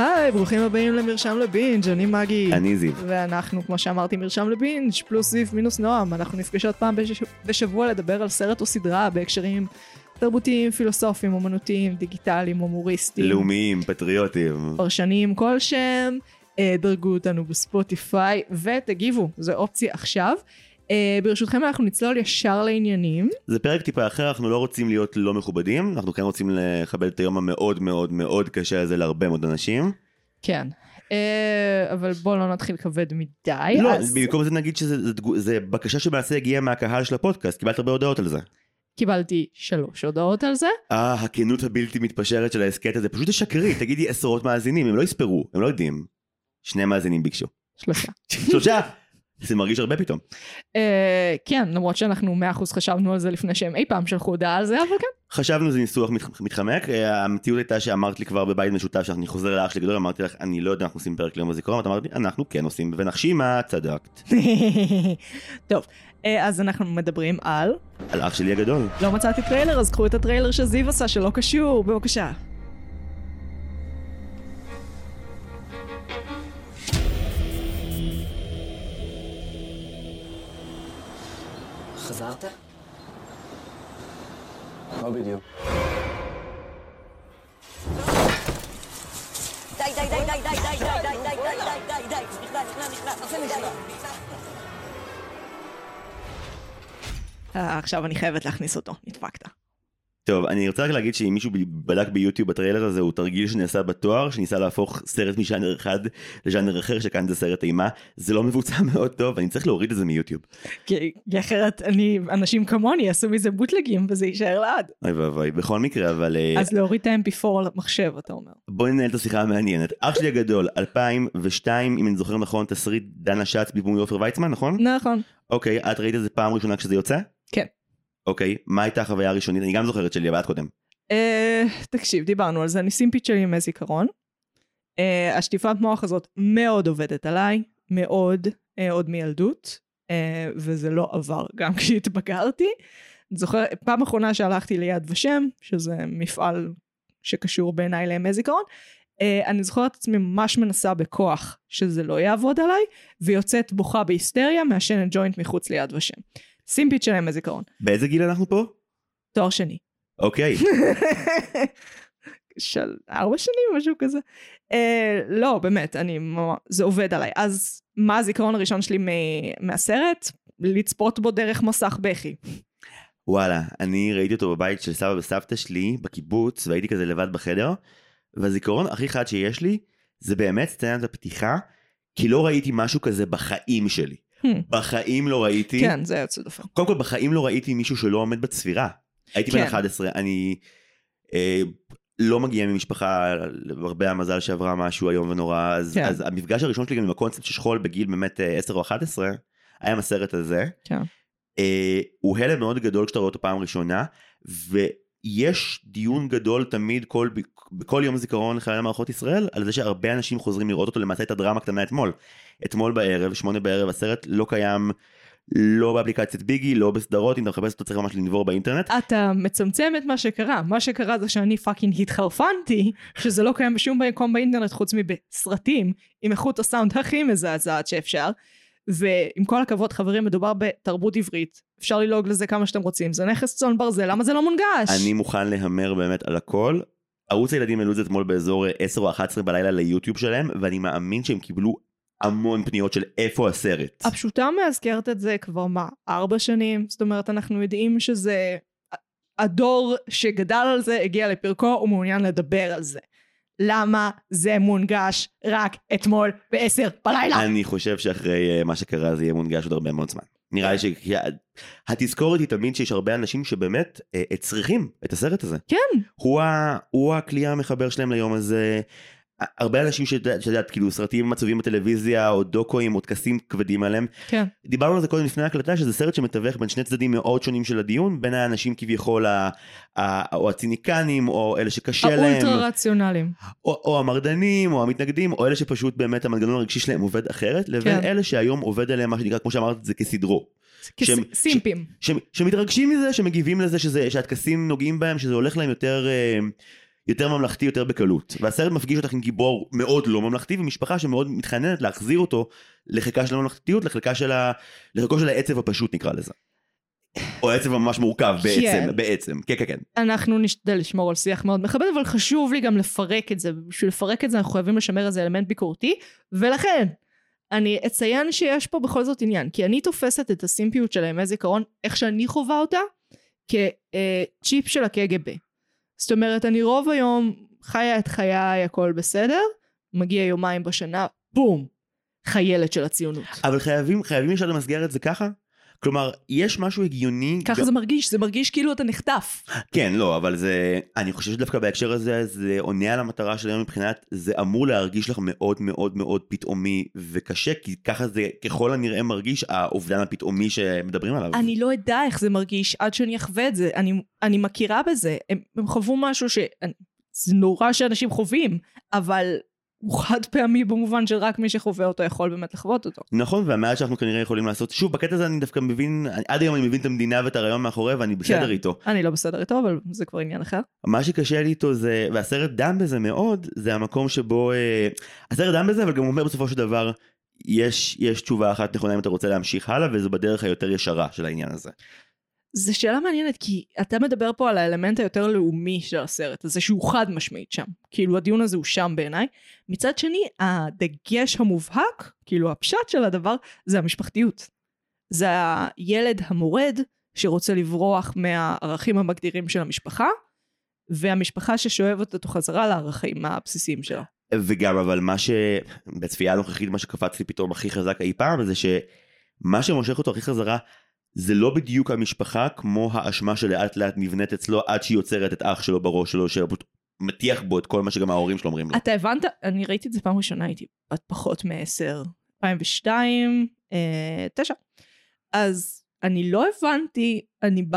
היי, ברוכים הבאים למרשם לבינג', אני מגי. אני זיו. ואנחנו, כמו שאמרתי, מרשם לבינג', פלוס זיו מינוס נועם. אנחנו נפגשות פעם בש... בשבוע לדבר על סרט או סדרה בהקשרים תרבותיים, פילוסופיים, אומנותיים, דיגיטליים, הומוריסטיים. לאומיים, פטריוטיים. פרשניים כלשהם. אה, דרגו אותנו בספוטיפיי ותגיבו, זו אופציה עכשיו. אה, ברשותכם אנחנו נצלול ישר לעניינים. זה פרק טיפה אחר, אנחנו לא רוצים להיות לא מכובדים, אנחנו כן רוצים לכבד את היום המאוד מאוד מאוד קשה הזה להרבה מאוד אנשים. כן. אה, אבל בואו לא נתחיל כבד מדי. לא, אז במקום זה נגיד שזה זה, זה בקשה שמעשה הגיעה מהקהל של הפודקאסט, קיבלת הרבה הודעות על זה. קיבלתי שלוש הודעות על זה. אה, הכנות הבלתי מתפשרת של ההסכת הזה, פשוט תשקרי, תגידי עשרות מאזינים, הם לא יספרו, הם לא יודעים. שני מאזינים ביקשו. שלושה. שלושה! זה מרגיש הרבה פתאום. אה, כן, למרות שאנחנו מאה אחוז חשבנו על זה לפני שהם אי פעם שלחו הודעה על זה, אבל כן. חשבנו זה ניסוח מת- מתחמק, אה, המציאות הייתה שאמרת לי כבר בבית משותף שאני חוזר לאח שלי גדול, אמרתי לך אני לא יודע אנחנו עושים פרק ליום הזיכרון, את אמרת לי אנחנו כן עושים, ונחשי מה צדקת. טוב, אה, אז אנחנו מדברים על... על אח שלי הגדול. לא מצאתי טריילר, אז קחו את הטריילר שזיו עשה שלא קשור, בבקשה. חזרת? לא בדיוק. די, די, די, די, די, די, די, די, די, די, די, די, די, נכנע, נכנע, נכנע, עושה נכנע. אה, עכשיו אני חייבת להכניס אותו, נדפקת. טוב, אני רוצה רק להגיד שאם מישהו בדק ביוטיוב בטריילר הזה הוא תרגיל שנעשה בתואר, שניסה להפוך סרט משאנר אחד לז'אנר אחר, שכאן זה סרט אימה, זה לא מבוצע מאוד טוב, אני צריך להוריד את זה מיוטיוב. כי אחרת אני, אנשים כמוני יעשו מזה בוטלגים וזה יישאר לעד. אוי ואבוי, בכל מקרה, אבל אה, אז להוריד את ה-MP4 על המחשב, אתה אומר. בואי ננהל את השיחה המעניינת. אח שלי הגדול, 2002, אם אני זוכר נכון, תסריט דנה שץ בדמוי עופר ויצמן, נכון? נכון. אוקיי, את ראית את זה פעם ראשונה כשזה יוצא? כן. אוקיי, מה הייתה החוויה הראשונית? אני גם זוכרת שלי, אבל את קודם. אה, תקשיב, דיברנו על זה, אני סימפית שלי עם זיכרון. אה, השטיפת מוח הזאת מאוד עובדת עליי, מאוד, אה, עוד מילדות, וזה לא עבר גם כשהתבגרתי. זוכר, פעם אחרונה שהלכתי ליד ושם, שזה מפעל שקשור בעיניי לימי זיכרון, אני זוכרת את עצמי ממש מנסה בכוח שזה לא יעבוד עליי, ויוצאת בוכה בהיסטריה, מעשנת ג'וינט מחוץ ליד ושם. סימפית של ימי זיכרון. באיזה גיל אנחנו פה? תואר שני. אוקיי. של ארבע שנים משהו כזה. אה, לא באמת אני זה עובד עליי אז מה הזיכרון הראשון שלי מ- מהסרט לצפות בו דרך מסך בכי. וואלה, אני ראיתי אותו בבית של סבא וסבתא שלי בקיבוץ, והייתי כזה לבד בחדר, והזיכרון הכי חד שיש לי, זה באמת סצנת הפתיחה, כי לא ראיתי משהו כזה בחיים שלי. בחיים לא ראיתי, כן זה יוצא דופן. קודם כל בחיים לא ראיתי מישהו שלא עומד בצפירה. הייתי בן כן. 11, אני אה, לא מגיע ממשפחה, הרבה המזל שעברה משהו איום ונורא, אז, כן. אז המפגש הראשון שלי גם עם הקונספט של שכול בגיל באמת אה, 10 או 11, היה עם הסרט הזה. כן. אה, הוא הלם מאוד גדול כשאתה רואה אותו פעם ראשונה, ויש דיון גדול תמיד כל, בכל יום זיכרון לחיילי מערכות ישראל, על זה שהרבה אנשים חוזרים לראות אותו, למעשה את הדרמה הקטנה אתמול. אתמול בערב, שמונה בערב, הסרט לא קיים לא באפליקציית ביגי, לא בסדרות, אם אתה מחפש אותו צריך ממש לנבור באינטרנט. אתה מצמצם את מה שקרה מה שקרה זה שאני fucking התחרפנתי שזה לא קיים בשום מקום באינטרנט חוץ מבסרטים עם איכות הסאונד הכי מזעזעת שאפשר. ועם כל הכבוד חברים מדובר בתרבות עברית אפשר ללעוג לזה כמה שאתם רוצים זה נכס צאן ברזל למה זה לא מונגש? אני מוכן להמר באמת על הכל. ערוץ הילדים העלו את זה אתמול באזור 10 או 11 בלילה ליוטיוב שלהם, ואני מאמין שהם קיבלו המון פניות של איפה הסרט. הפשוטה מאזכרת את זה כבר מה, ארבע שנים? זאת אומרת, אנחנו יודעים שזה... הדור שגדל על זה הגיע לפרקו, הוא מעוניין לדבר על זה. למה זה מונגש רק אתמול בעשר בלילה? אני חושב שאחרי אה, מה שקרה זה יהיה מונגש עוד הרבה מאוד זמן. נראה לי שהתזכורת היא תמיד שיש הרבה אנשים שבאמת אה, אה, צריכים את הסרט הזה. כן. הוא, ה, הוא הכלי המחבר שלהם ליום הזה. הרבה אנשים שאת יודעת, כאילו סרטים עצובים בטלוויזיה או דוקואים או טקסים כבדים עליהם. כן. דיברנו על זה קודם לפני ההקלטה שזה סרט שמתווך בין שני צדדים מאוד שונים של הדיון בין האנשים כביכול ה, ה, או הציניקנים או אלה שקשה להם האולטרה רציונליים. או, או המרדנים או המתנגדים או אלה שפשוט באמת המנגנון הרגשי שלהם עובד אחרת לבין כן. אלה שהיום עובד עליהם מה שנקרא כמו שאמרת זה כסדרו. שהם- סימפים. ש, שמתרגשים מזה שמגיבים לזה שזה שהטקסים נוגעים בהם שזה הולך להם יותר. אה, יותר ממלכתי יותר בקלות. והסרט מפגיש אותך עם גיבור מאוד לא ממלכתי ומשפחה שמאוד מתחננת להחזיר אותו לחלקה של הממלכתיות, לחלקה של ה... לחלקו של העצב הפשוט נקרא לזה. או העצב ממש מורכב בעצם, כן. בעצם, כן כן כן. אנחנו נשתדל לשמור על שיח מאוד מכבד, אבל חשוב לי גם לפרק את זה, ובשביל לפרק את זה אנחנו חייבים לשמר איזה אלמנט ביקורתי, ולכן, אני אציין שיש פה בכל זאת עניין, כי אני תופסת את הסימפיות של הימי זיכרון, איך שאני חווה אותה, כצ'יפ של הקג"ב. זאת אומרת, אני רוב היום חיה את חיי, הכל בסדר, מגיע יומיים בשנה, בום, חיילת של הציונות. אבל חייבים, חייבים ישר למסגר את זה ככה? כלומר, יש משהו הגיוני... ככה גם- זה מרגיש, זה מרגיש כאילו אתה נחטף. כן, לא, אבל זה... אני חושב שדווקא בהקשר הזה, זה עונה על המטרה של היום מבחינת... זה אמור להרגיש לך מאוד מאוד מאוד פתאומי וקשה, כי ככה זה ככל הנראה מרגיש האובדן הפתאומי שמדברים עליו. אני לא אדע איך זה מרגיש עד שאני אחווה את זה. אני, אני מכירה בזה. הם, הם חוו משהו ש... זה נורא שאנשים חווים, אבל הוא חד פעמי במובן שרק מי שחווה אותו יכול באמת לחוות אותו. נכון, והמעט שאנחנו כנראה יכולים לעשות... שוב, בקטע הזה אני דווקא מבין... אני, עד היום אני מבין את המדינה ואת הרעיון מאחורי, ואני בסדר כן. איתו. אני לא בסדר איתו, אבל זה כבר עניין אחר. מה שקשה לי איתו זה, והסרט דן בזה מאוד, זה המקום שבו, אה, הסרט דן בזה, אבל גם אומר בסופו של דבר, יש, יש תשובה אחת נכונה אם אתה רוצה להמשיך הלאה, וזו בדרך היותר ישרה של העניין הזה. זו שאלה מעניינת, כי אתה מדבר פה על האלמנט היותר לאומי של הסרט, הזה שהוא חד משמעית שם. כאילו הדיון הזה הוא שם בעיניי. מצד שני, הדגש המובהק, כאילו הפשט של הדבר, זה המשפחתיות. זה הילד המורד שרוצה לברוח מהערכים המגדירים של המשפחה, והמשפחה ששואבת אותו חזרה לערכים הבסיסיים שלה. וגם, אבל מה ש... בצפייה הנוכחית, מה שקפץ לי פתאום הכי חזק אי פעם, זה שמה שמושך אותו הכי חזרה, זה לא בדיוק המשפחה, כמו האשמה שלאט לאט נבנית אצלו, עד שהיא יוצרת את אח שלו בראש שלו, שפשוט מטיח בו את כל מה שגם ההורים שלו אומרים לו. אתה הבנת? אני ראיתי את זה פעם ראשונה, הייתי בת פחות מ-10, 2002, אה, 9. אז אני לא הבנתי, אני ב...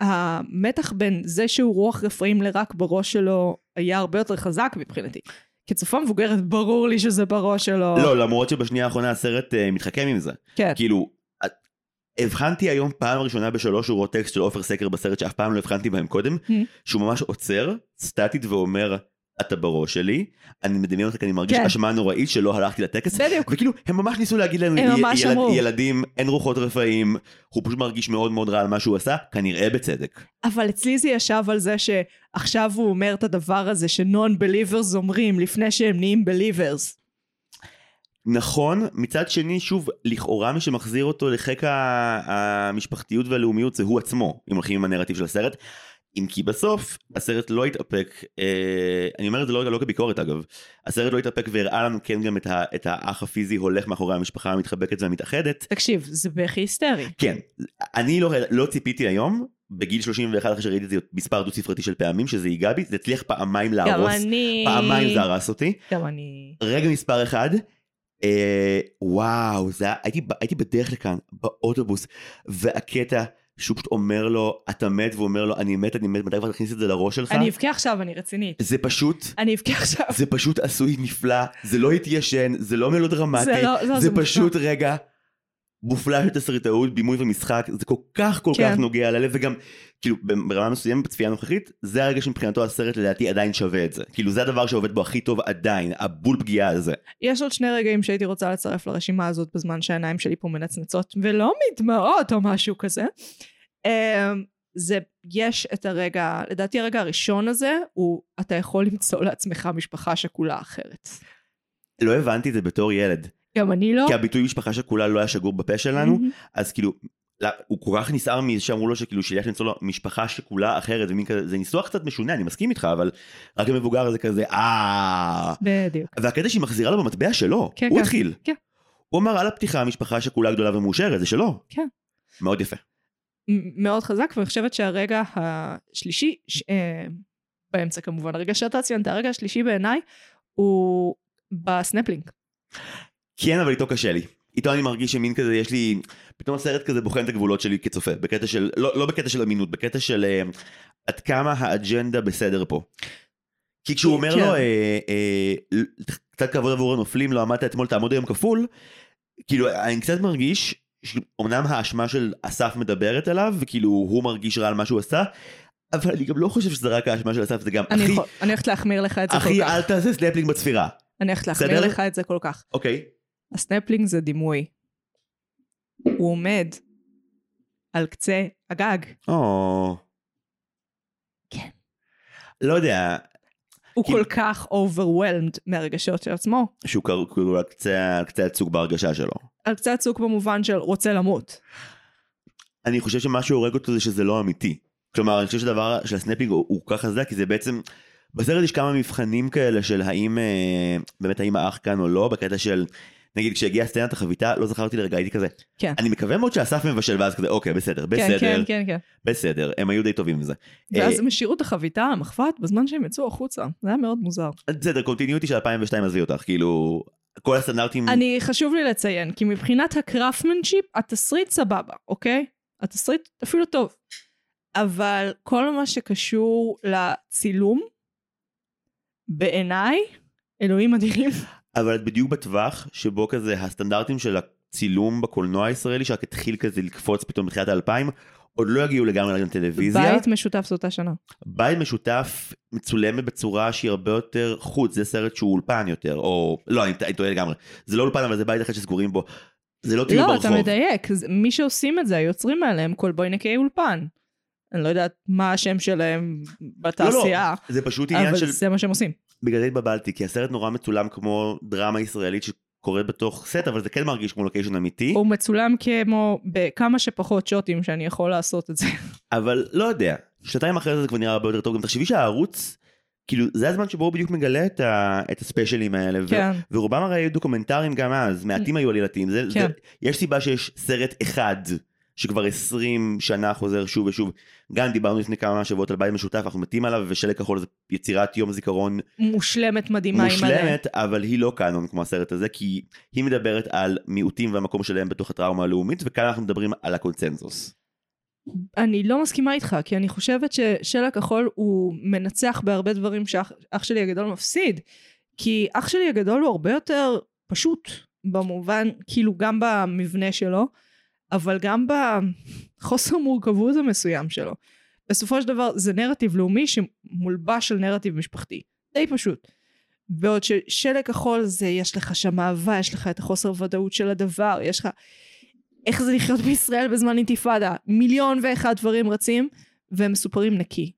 המתח בין זה שהוא רוח רפאים לרק בראש שלו היה הרבה יותר חזק מבחינתי. כצופה מבוגרת ברור לי שזה בראש שלו. לא, למרות שבשנייה האחרונה הסרט אה, מתחכם עם זה. כן. כאילו, הבחנתי היום פעם ראשונה בשלוש שורות טקסט של עופר סקר בסרט שאף פעם לא הבחנתי בהם קודם, Mm. שהוא ממש עוצר, סטטית ואומר, אתה בראש שלי, אני מדמיין אותך כי אני מרגיש כן. אשמה נוראית שלא הלכתי לטקס, בדיוק. וכאילו, הם ממש ניסו להגיד לנו, "י- ילד-. ילדים, אין רוחות רפאים, הוא פשוט מרגיש מאוד מאוד רע על מה שהוא עשה, כנראה בצדק. אבל אצלי זה ישב על זה שעכשיו הוא אומר את הדבר הזה שנון בליברס אומרים לפני שהם נהיים בליברס. נכון, מצד שני, שוב, לכאורה מי שמחזיר אותו לחיק המשפחתיות והלאומיות זה הוא עצמו, אם הולכים עם הנרטיב של הסרט. אם כי בסוף הסרט לא התאפק, אה, אני אומר את זה לא, לא כביקורת אגב, הסרט לא התאפק והראה לנו כן גם את, ה, את האח הפיזי הולך מאחורי המשפחה המתחבקת והמתאחדת. תקשיב, זה בכי היסטרי. כן, אני לא, לא ציפיתי היום, בגיל 31 אחרי שראיתי את זה מספר דו ספרתי של פעמים, שזה ייגע בי, זה הצליח פעמיים גם להרוס, אני... פעמיים זה הרס אותי. גם אני... רגע מספר אחד, וואו, זה היה, הייתי, הייתי בדרך לכאן, באוטובוס, והקטע שהוא פשוט אומר לו, אתה מת, והוא אומר לו, אני מת, אני מת, מתי כבר תכניס את זה לראש שלך? אני אבכה עכשיו, אני רצינית. זה פשוט, אני אבכה עכשיו. זה פשוט עשוי נפלא, זה לא התיישן, זה לא מלודרמטי, זה לא- לא, זה זה פשוט רגע מופלא של תסריטאות, בימוי ומשחק, זה כל כך כל כן. כך נוגע ללב, וגם, כאילו, ברמה מסוימת בצפייה הנוכחית, זה הרגע שמבחינתו הסרט לדעתי עדיין שווה את זה. כאילו, זה הדבר שעובד בו הכי טוב עדיין, הבול פגיעה הזה. יש עוד שני רגעים שהייתי רוצה לצרף לרשימה הזאת בזמן שהעיניים שלי פה מנצנצות, ולא מדמעות או משהו כזה. אמ, זה, יש את הרגע, לדעתי הרגע הראשון הזה, הוא, אתה יכול למצוא לעצמך משפחה שכולה אחרת. לא הבנתי את זה בתור ילד. גם אני לא. כי הביטוי משפחה שכולה לא היה שגור בפה שלנו, מהמם. אז כאילו, לא, הוא כל כך נסער מזה שאמרו לו שכאילו שילך למצוא לו משפחה שכולה אחרת, ומין כזה, זה ניסוח קצת משונה, אני מסכים איתך, אבל רק המבוגר הזה כזה, אה... בדיוק. והקטע שהיא מחזירה לו במטבע שלו, כן, הוא כן. התחיל. כן. הוא אמר על הפתיחה משפחה שכולה גדולה ומאושרת, זה שלו. כן. מאוד יפה. מ- מאוד חזק, ואני חושבת שהרגע השלישי, ש... אה, באמצע כמובן, הרגע שאתה ציינת, הרגע השלישי בעיניי, הוא בסנפלינג. כן, אבל איתו קשה לי. איתו אני מרגיש שמין כזה, יש לי, פתאום הסרט כזה בוחן את הגבולות שלי כצופה, בקטע של, לא, לא בקטע של אמינות, בקטע של אה, עד כמה האג'נדה בסדר פה. כי כשהוא אומר כן. לו, אה, אה, קצת כבוד עבור הנופלים, לא עמדת אתמול, תעמוד היום כפול, כאילו, אני קצת מרגיש, שאומנם האשמה של אסף מדברת עליו, וכאילו הוא מרגיש רע על מה שהוא עשה, אבל אני גם לא חושב שזה רק האשמה של אסף, זה גם, אני אחי, יכול- אני הולכת להחמיר לך את זה כל אחי, כך. אל תעשה סנפלינג בצפירה. אני הולכת להחמיר? לך את זה כל כך. אוקיי. הסנפלינג זה דימוי. הוא עומד על קצה הגג. או... כן. לא יודע, הוא כאילו- כל כך overwhelmed מהרגשות של עצמו. שהוא כאילו על קצה קצה הצוק בהרגשה שלו. על קצה הצוק במובן של רוצה למות. אני חושב שמה שהורג אותו זה שזה לא אמיתי. כלומר, אני חושב שהדבר של הסנפלינג הוא, הוא כך חזק, כי זה בעצם... בסרט יש כמה מבחנים כאלה של האם אה, באמת האם האח כאן או לא, בקטע של... נגיד כשהגיעה סצנת החביתה, לא זכרתי לרגע, הייתי כזה. כן. אני מקווה מאוד שאסף מבשל, ואז כזה, אוקיי, בסדר, כן, בסדר, כן, כן, כן. בסדר, הם היו די טובים עם זה. ואז אה, הם השאירו את החביתה, המחבת, בזמן שהם יצאו החוצה. זה היה מאוד מוזר. בסדר, continuity של 2002 עזבי אותך, כאילו... כל הסטנדרטים... אני, חשוב לי לציין, כי מבחינת ה craftmanship, התסריט סבבה, אוקיי? התסריט אפילו טוב. אבל כל מה שקשור לצילום, בעיניי, אלוהים אדירים. אבל את בדיוק בטווח שבו כזה הסטנדרטים של הצילום בקולנוע הישראלי שרק התחיל כזה לקפוץ פתאום בתחילת האלפיים עוד לא הגיעו לגמרי לטלוויזיה. בית משותף זו אותה שנה. בית משותף מצולמת בצורה שהיא הרבה יותר חוץ זה סרט שהוא אולפן יותר או לא אני, אני טועה לגמרי זה לא אולפן אבל זה בית אחד שסגורים בו. זה לא טיול לא, ברחוב. אתה מדייק. מי שעושים את זה, היוצרים האלה הם קולבויניקי אולפן. אני לא יודעת מה השם שלהם בתעשייה, זה פשוט עניין אבל של זה מה שהם עושים. בגלל זה התבלבלתי כי הסרט נורא מצולם כמו דרמה ישראלית שקורית בתוך סט אבל זה כן מרגיש כמו לוקיישן אמיתי הוא מצולם כמו בכמה שפחות שוטים שאני יכול לעשות את זה. אבל לא יודע, שנתיים אחרי זה זה כבר נראה הרבה יותר טוב, גם תחשבי שהערוץ, כאילו זה הזמן שבו הוא בדיוק מגלה את, ה, את הספיישלים האלה, ו, כן. ורובם הרי היו דוקומנטריים גם אז, מעטים היו עלילתיים, זה, כן. זה, יש סיבה שיש סרט אחד שכבר 20 שנה חוזר שוב ושוב, גם דיברנו לפני כמה שבועות על בית משותף, אנחנו מתים עליו, ושלג כחול זה יצירת יום זיכרון מושלמת מדהימה. מושלמת, אבל היא לא קאנון כמו הסרט הזה, כי היא מדברת על מיעוטים והמקום שלהם בתוך הטראומה הלאומית, וכאן אנחנו מדברים על הקונצנזוס. אני לא מסכימה איתך, כי אני חושבת ששלג כחול הוא מנצח בהרבה דברים שאח אח שלי הגדול מפסיד. כי אח שלי הגדול הוא הרבה יותר פשוט, במובן, כאילו גם במבנה שלו, אבל גם בחוסר מורכבות המסוים שלו. בסופו של דבר זה נרטיב לאומי שמולבש על נרטיב משפחתי. די פשוט. בעוד ששלג כחול זה יש לך שם אהבה, יש לך את החוסר ודאות של הדבר, יש לך... איך זה לחיות בישראל בזמן אינתיפאדה. מיליון ואחד דברים רצים, והם מסופרים נקי.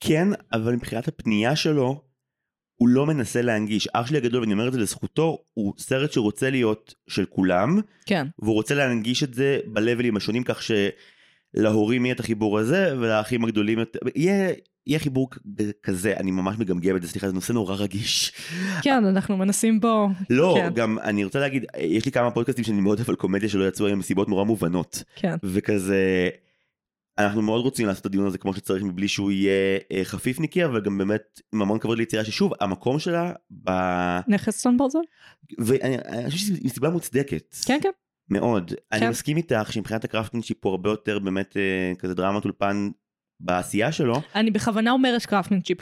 כן, אבל מבחינת הפנייה שלו, הוא לא מנסה להנגיש. אח שלי הגדול, ואני אומר את זה לזכותו, הוא סרט שרוצה להיות של כולם, כן. והוא רוצה להנגיש את זה בלבלים השונים, כך שלהורים יהיה את החיבור הזה, ולאחים הגדולים יותר, יהיה... יהיה חיבור כזה, אני ממש מגמגם את זה, סליחה, זה נושא נורא רגיש. כן, אנחנו מנסים בו... לא, כן. גם אני רוצה להגיד, יש לי כמה פודקאסטים שאני מאוד אוהב על קומדיה שלא יצאו היום מסיבות נורא מובנות. כן. וכזה, אנחנו מאוד רוצים לעשות את הדיון הזה כמו שצריך מבלי שהוא יהיה אה, חפיפניקי, אבל גם באמת עם המון כבוד ליצירה ששוב, המקום שלה, ב... נכס צאן ברזל? ואני אני חושב שהיא סיבה מוצדקת. כן, כן. מאוד. אני כן. מסכים מסכים איתך שמבחינת ה craftmanship פה הרבה יותר באמת אה, כזה דרמת אולפן בעשייה שלו. אני בכוונה אומרת craftmanship,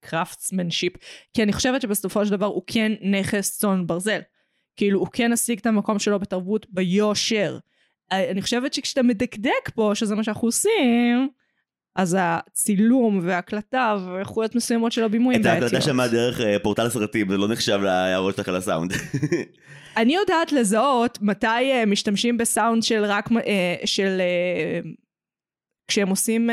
craftsmanship, כי אני חושבת שבסופו של דבר הוא כן נכס צאן ברזל. כאילו, הוא כן השיג את המקום שלו בתרבות ביושר. אני חושבת שכשאתה מדקדק פה, שזה מה שאנחנו עושים, אז הצילום וההקלטה ואיכויות מסוימות של הבימוי הם את ההקלטה. שמעה דרך אה, פורטל סרטים, זה לא נחשב להערות שלך על הסאונד. אני יודעת לזהות מתי אה, משתמשים בסאונד של רק, אה, של... אה, כשהם עושים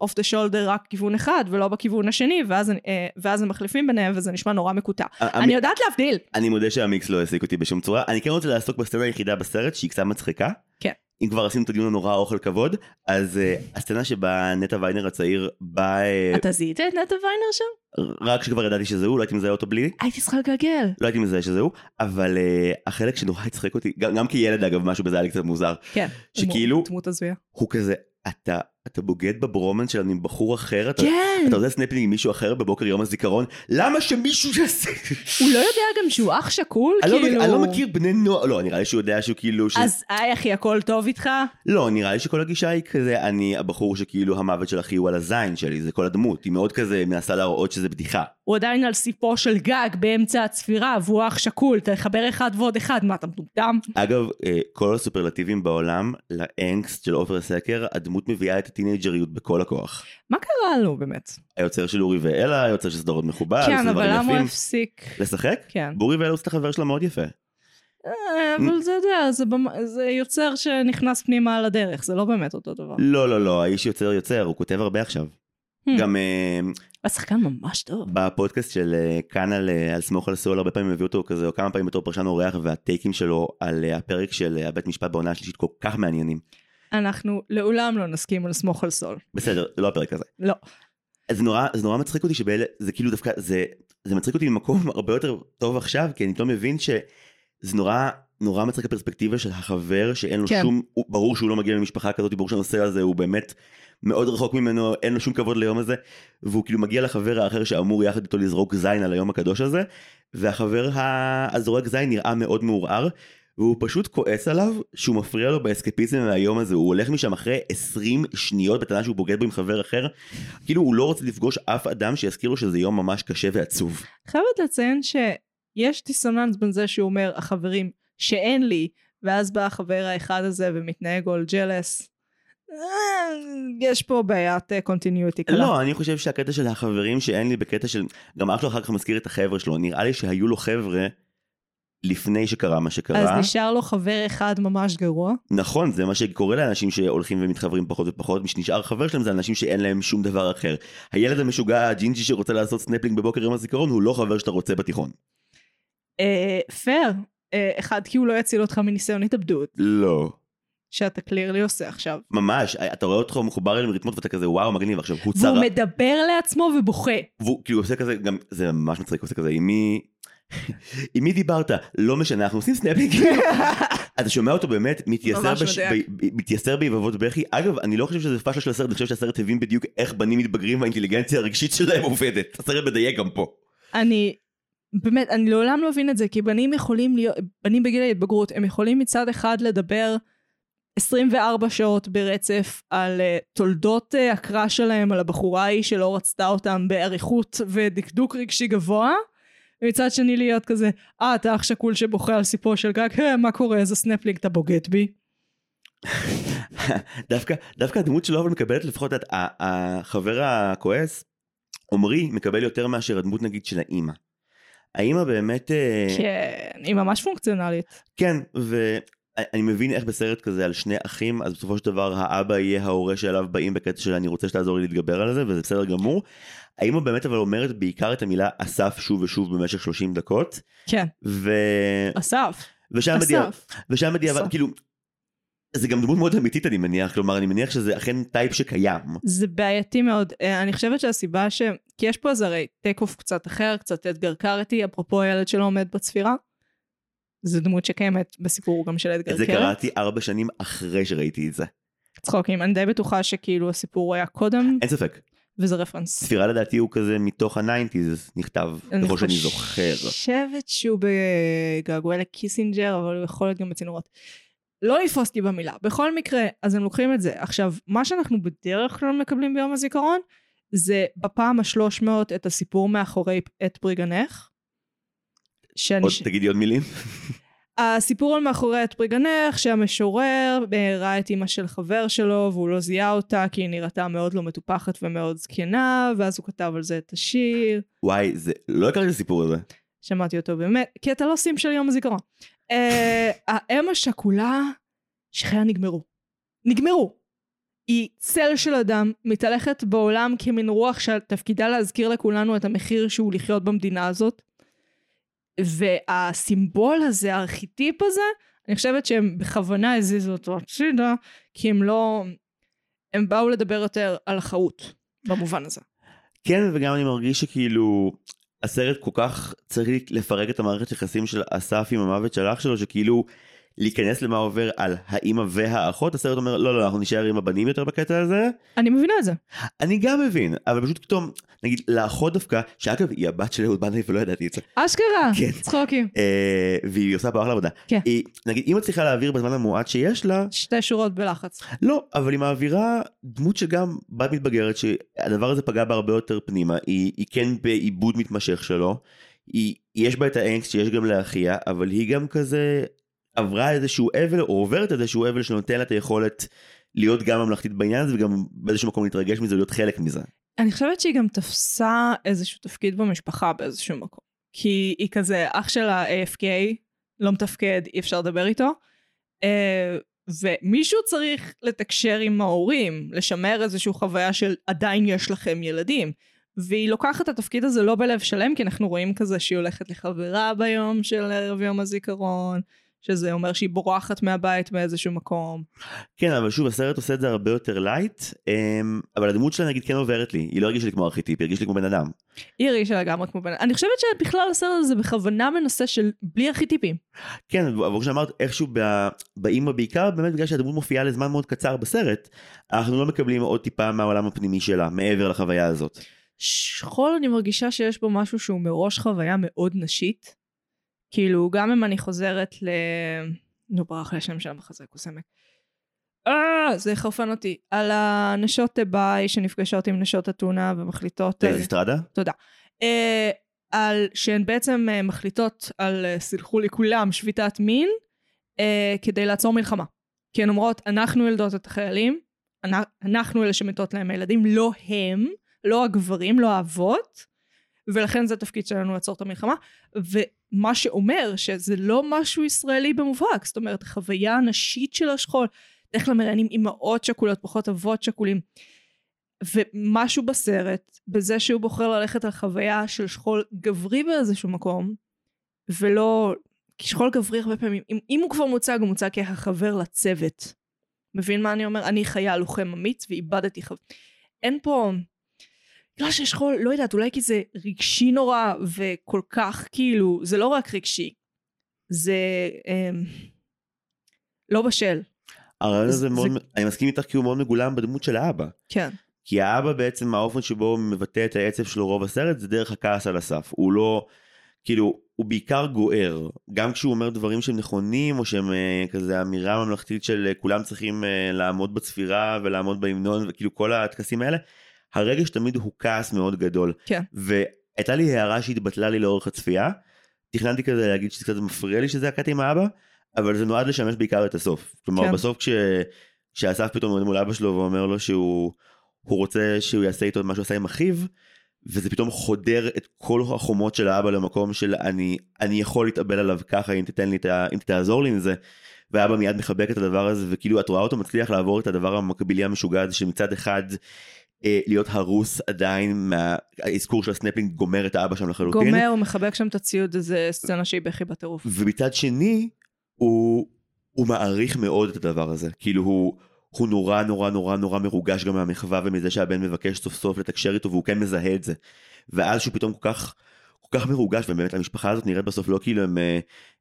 אוף דה שולדר רק כיוון אחד ולא בכיוון השני ואז, אה, ואז הם מחליפים ביניהם וזה נשמע נורא מקוטע. אני יודעת להבדיל. אני מודה שהמיקס לא העסיק אותי בשום צורה. אני כן רוצה לעסוק בסצנה היחידה בסרט שהיא קצת מצחיקה. כן. אם כבר עשינו את הדיון הנורא אכול כבוד, אז uh, הסצנה שבה נטע ויינר הצעיר בא, uh, אתה זיהית את נטע ויינר שם? רק כשכבר ידעתי שזה הוא, לא הייתי מזהה אותו בלי, הייתי צריכה לגגל. לא הייתי מזהה שזה הוא, אבל uh, החלק שנורא הצחיק אותי, גם, גם כילד אגב, משהו בזה היה לי קצת מוזר, כן. שכאילו- דמות הזויה. הוא כזה, אתה, אתה בוגד בברומנס שלנו עם בחור אחר, אתה, כן. אתה עושה סנפלינג עם מישהו אחר בבוקר יום הזיכרון, למה שמישהו יעשה? הוא לא יודע גם שהוא אח שכול? לא כאילו... אני לא מכיר בני נוער, לא, נראה לי שהוא יודע שהוא כאילו... ש- אז היי אחי, הכל טוב איתך? לא, נראה לי שכל הגישה היא כזה, אני הבחור שכאילו המוות של אחי הוא על הזין שלי, זה כל הדמות, היא מאוד כזה מנסה להראות שזה בדיחה. הוא עדיין על סיפו של גג באמצע הצפירה, והוא אח שכול, תחבר אחד ועוד אחד, מה אתה מטומטם? אגב, אה, כל הסופרלטיבים בעולם, לאנגסט של עופר סקר, הדמות מביאה את הטינג'ריות בכל הכוח. מה קרה לו באמת? היוצר של אורי ואלה, היוצר של סדרות מכובד, כן, אבל למה הוא. הפסיק? לשחק? כן. בורי ואלה הוא עושה את החבר שלה מאוד יפה. אה, אבל זה יודע, זה במ- זה יוצר שנכנס פנימה על הדרך, זה לא באמת אותו דבר. לא, לא, לא, האיש יוצר יוצר, הוא כותב הרבה עכשיו. Hmm. גם אה, השחקן ממש טוב. בפודקאסט של אה, כאן על, על סמוך על סול, הרבה פעמים הביאו אותו כזה, או כמה פעמים בתור פרשן אורח, והטייקים שלו על הפרק של הבית משפט בעונה השלישית כל כך מעניינים. אנחנו לעולם לא נסכים על סמוך על סול. בסדר, זה לא הפרק הזה. לא. אז נורא, זה נורא מצחיק אותי שבאלה, זה כאילו דווקא, זה, זה מצחיק אותי ממקום הרבה יותר טוב עכשיו, כי אני פתאום מבין שזה נורא, נורא מצחיק הפרספקטיבה של החבר שאין לו כן. שום, הוא, ברור שהוא לא מגיע ממשפחה כזאת, ברור שהנושא הזה הוא באמת מאוד רחוק ממנו, אין לו שום כבוד ליום הזה, והוא כאילו מגיע לחבר האחר שאמור יחד איתו לזרוק זין על היום הקדוש הזה, והחבר הזורק זין נראה מאוד מעורער. והוא פשוט כועס עליו שהוא מפריע לו באסקפיזם מהיום הזה, הוא הולך משם אחרי 20 שניות בטענה שהוא בוגד בו עם חבר אחר, כאילו הוא לא רוצה לפגוש אף אדם שיזכיר לו שזה יום ממש קשה ועצוב. חייבת לציין שיש דיסוננס בין זה שהוא אומר, החברים שאין לי, ואז בא החבר האחד הזה ומתנהג all jealous. אה, יש פה בעיית קונטיניוטי קלה. לא, אני חושב שהקטע של החברים שאין לי בקטע של, גם אח שלו אחר כך מזכיר את החבר'ה שלו, נראה לי שהיו לו חבר'ה לפני שקרה מה שקרה. אז נשאר לו חבר אחד ממש גרוע. נכון, זה מה שקורה לאנשים שהולכים ומתחברים פחות ופחות, מי שנשאר חבר שלהם זה אנשים שאין להם שום דבר אחר. הילד המשוגע הג'ינג'י שרוצה לעשות סנפלינג בבוקר יום הזיכרון הוא לא חבר שאתה רוצה בתיכון. אה, פייר. אה, אחד, כי הוא לא יציל אותך מניסיון התאבדות, לא. שאתה clearly עושה עכשיו. ממש, אתה רואה אותו מחובר אליהם ריתמות ואתה כזה וואו מגניב עכשיו הוא והוא צרה, מדבר לעצמו ובוכה. והוא כאילו עושה כזה גם זה ממש מצחיק הוא עושה כזה עם מי עם מי דיברת? לא משנה אנחנו עושים סנפלינג אתה שומע אותו באמת מתייסר, בש... ב... ביבבות בכי. אגב אני לא חושב שזה פאשלה של הסרט אני חושב שהסרט הבין בדיוק איך בנים מתבגרים והאינטליגנציה הרגשית שלהם עובדת. הסרט מדייק גם פה. אני, באמת, אני לעולם לא מבין את זה, כי בנים יכולים להיות, בנים בגיל ההתבגרות, הם יכולים מצד אחד לדבר 24 שעות ברצף על uh, תולדות uh, ה crush שלהם, על הבחורה ההיא שלא רצתה אותם באריכות ודקדוק רגשי גבוה, ומצד שני להיות כזה, אה, אתה אח שכול שבוכה על סיפו של גג, אה, מה קורה, איזה סנפלינג אתה בוגד בי. דווקא דווקא הדמות שלו אבל מקבלת לפחות את החבר הכועס עמרי מקבל יותר מאשר הדמות נגיד של האימא. האימא באמת אה, כן, היא ממש פונקציונלית. כן ואני מבין איך בסרט כזה על שני אחים אז בסופו של דבר האבא יהיה ההורה שאליו באים בקטע של אני רוצה שתעזור לי להתגבר על זה וזה בסדר גמור. האמא באמת אבל אומרת בעיקר את המילה אסף שוב ושוב במשך 30 דקות כן, ו... אסף, ושם בדיעבד. ושם בדיעבד. כאילו זה גם דמות מאוד אמיתית אני מניח כלומר אני מניח שזה אכן type שקיים. זה בעייתי מאוד. אה, אני חושבת שהסיבה ש... כי יש פה איזה הרי take off קצת אחר, קצת אתגר קרתי, אפרופו הילד שלא עומד בצפירה. זו דמות שקיימת בסיפור גם של אתגר את זה קרת. קראתי ארבע שנים אחרי שראיתי את זה. צחוקים, אני די בטוחה שכאילו הסיפור היה קודם, אין ספק. וזה רפרנס. צפירה לדעתי הוא כזה מתוך ה nineties נכתב אני ככל שאני זוכר. חושבת שהוא בגעגועיי לקיסינג'ר, אבל הוא יכול להיות גם בצינורות. לא לתפוס אותי במילה. בכל מקרה, אז הם לוקחים את זה. עכשיו, מה שאנחנו בדרך כלל מקבלים ביום הזיכרון, זה בפעם השלוש מאות את הסיפור מאחורי את פרי גנך. שאני... עוד תגידי עוד מילים. הסיפור על מאחורי את פרי גנך, שהמשורר אה, ראה את אימא של חבר שלו והוא לא זיהה אותה כי היא נראתה מאוד לא מטופחת ומאוד זקנה, ואז הוא כתב על זה את השיר. וואי זה לא הכרתי את הסיפור הזה. שמעתי אותו באמת, כי אתה לא סים של יום הזיכרון. אה, האם השכולה, שחייה נגמרו. נגמרו. היא צל של אדם, מתהלכת בעולם כמין רוח שתפקידה להזכיר לכולנו את המחיר שהוא לחיות במדינה הזאת. והסימבול הזה, הארכיטיפ הזה, אני חושבת שהם בכוונה הזיזו אותו הצידה, כי הם לא... הם באו לדבר יותר על החאות, במובן הזה. כן וגם אני מרגיש שכאילו הסרט כל כך צריך לפרק את המערכת יחסים של אסף עם המוות של אח שלו שכאילו להיכנס למה עובר על האימא והאחות הסרט אומר לא לא אנחנו נשאר עם הבנים יותר בקטע הזה אני מבינה את זה. אני גם מבין אבל פשוט פתאום נגיד לאחות דווקא, שאגב היא הבת של אהוד בנאי ולא ידעתי את זה, אשכרה, כן. צחוקים. אה, והיא עושה פה אחלה עבודה. כן. היא, נגיד היא מצליחה להעביר בזמן המועט שיש לה, שתי שורות בלחץ. לא, אבל היא מעבירה דמות שגם בת מתבגרת שהדבר הזה פגע בה הרבה יותר פנימה, היא, היא כן בעיבוד מתמשך שלו, היא, יש בה את האנגסט שיש גם לאחיה, אבל היא גם כזה עברה איזשהו אבל או עוברת איזשהו אבל שנותן לה את היכולת להיות גם ממלכתית בעניין הזה וגם באיזשהו מקום להתרגש מזה להיות חלק מזה. אני חושבת שהיא גם תפסה איזשהו תפקיד במשפחה באיזשהו מקום. כי היא כזה, אח שלה AFK, לא מתפקד, אי אפשר לדבר איתו. אה, ומישהו צריך לתקשר עם ההורים, לשמר איזושהי חוויה של עדיין יש לכם ילדים. והיא לוקחת את התפקיד הזה לא בלב שלם, כי אנחנו רואים כזה שהיא הולכת לחברה ביום של ערב יום הזיכרון, שזה אומר שהיא בורחת מהבית באיזשהו מקום. כן, אבל שוב, הסרט עושה את זה הרבה יותר light, אמ, אבל הדמות שלה נגיד כן עוברת לי, היא לא הרגישה לי כמו ארכיטיפ, היא הרגישה לי כמו בן אדם. היא הרגישה לגמרי כמו בן אדם. אני חושבת שבכלל הסרט הזה בכוונה מנסה שלבלי ארכיטיפים. כן, אבל כמו שאמרת, איכשהו ב- באימא בעיקר, באמת בגלל שהדמות מופיעה לזמן מאוד קצר בסרט, אנחנו לא מקבלים עוד טיפה מהעולם הפנימי שלה, מעבר לחוויה הזאת. שכול אני מרגישה שיש בו משהו שהוא מראש חוויה מאוד נשית. כאילו, גם אם אני חוזרת ל... נו, ברח לי השם של המחזה קוסמק. אה, זה יחרפן אותי. על הנשות ביי שנפגשות עם נשות אתונה ומחליטות... זה אסטרדה? תודה. אה, על שהן בעצם אה, מחליטות על, אה, סלחו לי כולם, שביתת מין, אה, כדי לעצור מלחמה. כי הן אומרות, אנחנו ילדות את החיילים, אנ- אנחנו אלה שמתות להם הילדים, לא הם, לא הגברים, לא האבות, ולכן זה התפקיד שלנו לעצור את המלחמה. ומה שאומר שזה לא משהו ישראלי במובהק, זאת אומרת, החוויה הנשית של השכול, בדרך כלל מראיינים אימהות שכולות, פחות אבות שכולים. ומשהו בסרט, בזה שהוא בוחר ללכת על חוויה של שכול גברי באיזשהו מקום, ולא... כי שכול גברי הרבה פעמים, אם, אם הוא כבר מוצג, הוא מוצג כחבר לצוות. מבין מה אני אומר? אני חייל לוחם אמיץ ואיבדתי חבר... אין פה... בגלל ששכול, לא יודעת, אולי כי זה רגשי נורא, וכל כך כאילו, זה לא רק רגשי, זה אמ, לא בשל. הרעיון זה- הזה מאוד, זה- אני מסכים איתך כי הוא מאוד מגולם בדמות של האבא. כן. כי האבא בעצם האופן שבו הוא מבטא את העצב שלו רוב הסרט זה דרך הכעס על אסף. הוא לא, כאילו, הוא בעיקר גוער. גם כשהוא אומר דברים שהם נכונים או שהם אה, כזה אמירה ממלכתית של אה, כולם צריכים אה, לעמוד בצפירה ולעמוד בהמנון וכאילו כל הטקסים האלה, הרגש תמיד הוא כעס מאוד גדול. כן. והייתה לי הערה שהתבטלה לי לאורך הצפייה. תכננתי כזה להגיד שזה קצת מפריע לי שזה הקטע עם האבא, אבל זה נועד לשמש בעיקר את הסוף. כלומר כן. בסוף כש... כשאסף פתאום עומד מול אבא שלו ואומר לו שהוא הוא רוצה שהוא יעשה איתו מה שהוא עשה עם אחיו, וזה פתאום חודר את כל החומות של האבא למקום של אני, אני יכול להתאבל עליו ככה אם תיתן לי את ה... אם תעזור לי עם זה. ואבא מיד מחבק את הדבר הזה וכאילו את רואה אותו מצליח לעבור את הדבר המקבילי המשוגע הזה שמצד אחד להיות הרוס עדיין מהאזכור של הסנפלינג גומר את האבא שם לחלוטין. גומר, הוא מחבק שם את הציוד, איזה סצנה שהיא בכי בטירוף. ומצד שני הוא, הוא מעריך מאוד את הדבר הזה כאילו הוא, הוא נורא נורא נורא נורא מרוגש גם מהמחווה ומזה שהבן מבקש סוף סוף לתקשר איתו והוא כן מזהה את זה. ואז שהוא פתאום כל כך כל כך מרוגש ובאמת המשפחה הזאת נראית בסוף לא כאילו הם, אה,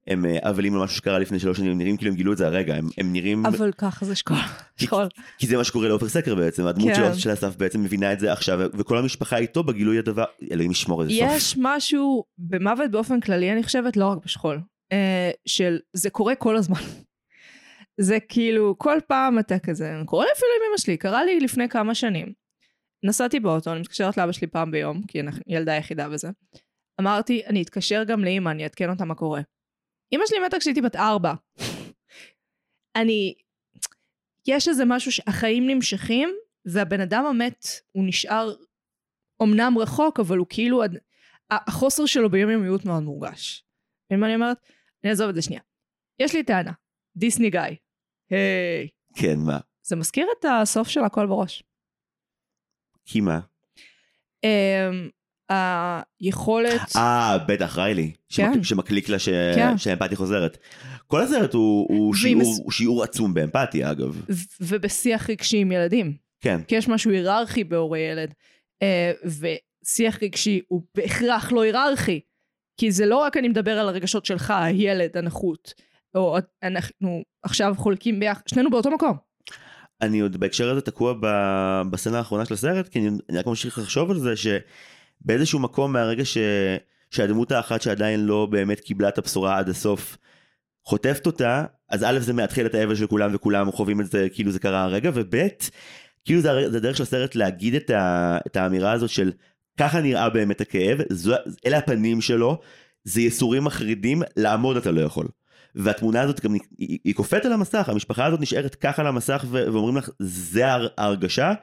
הם אה, אבלים על משהו שקרה לפני שלוש שנים הם נראים כאילו הם גילו את זה הרגע הם, הם נראים אבל ככה זה שכול. שכול. כי זה מה שקורה לעופר סקר בעצם הדמות כן. של, אסף בעצם מבינה את זה עכשיו וכל המשפחה איתו בגילוי הדבר אלוהים ישמור איזה סוף. יש משהו במוות באופן כללי, אני חושבת, לא רק בשכול, אה, של זה קורה כל הזמן. זה כאילו, כל פעם אתה כזה, קורה אפילו עם אמא שלי, קרה לי לפני כמה שנים. נסעתי באוטו, אני מתקשרת לאבא שלי פעם ביום, כי אני ילדה יחידה בזה. אמרתי, אני אתקשר גם לאמא, אני אעדכן אותה מה קורה. אמא שלי מתה כשהייתי בת ארבע. אני... יש איזה משהו שהחיים נמשכים, והבן אדם המת, הוא נשאר אמנם רחוק, אבל הוא כאילו... עד- החוסר שלו ביומיומיות מאוד מורגש. מבין מה אני אומרת? אני אעזוב את זה שנייה. יש לי טענה. דיסני גיא. היי. כן מה זה מזכיר את הסוף של הכל בראש. כי מה אמ, היכולת... אה בטח ריילי כן. שמק, שמקליק לה ש... כן. שהאמפתיה חוזרת. כל הסרט הוא, הוא, שיעור, מס- שיעור עצום באמפתיה אגב. ו- ובשיח רגשי עם ילדים. כן. כי יש משהו היררכי בהורי ילד. אה, ושיח רגשי הוא בהכרח לא היררכי. כי זה לא רק אני מדבר על הרגשות שלך, הילד, הנחות. או אנחנו עכשיו חולקים ביחד, שנינו באותו מקום. אני עוד בהקשר הזה תקוע ב- בסצנה האחרונה של הסרט, כי אני, אני רק ממשיך לחשוב על זה שבאיזשהו מקום מהרגע ש, שהדמות האחת שעדיין לא באמת קיבלה את הבשורה עד הסוף, חוטפת אותה, אז א' זה מאתחל את האבל של כולם וכולם חווים את זה כאילו זה קרה הרגע, וב' כאילו זה, זה הדרך של הסרט להגיד את, ה, את האמירה הזאת של ככה נראה באמת הכאב, זו, אלה הפנים שלו, זה יסורים מחרידים, לעמוד אתה לא יכול. והתמונה הזאת גם היא, היא קופאת על המסך, המשפחה הזאת נשארת ככה על המסך ו- ואומרים לך, זה ההר- ההרגשה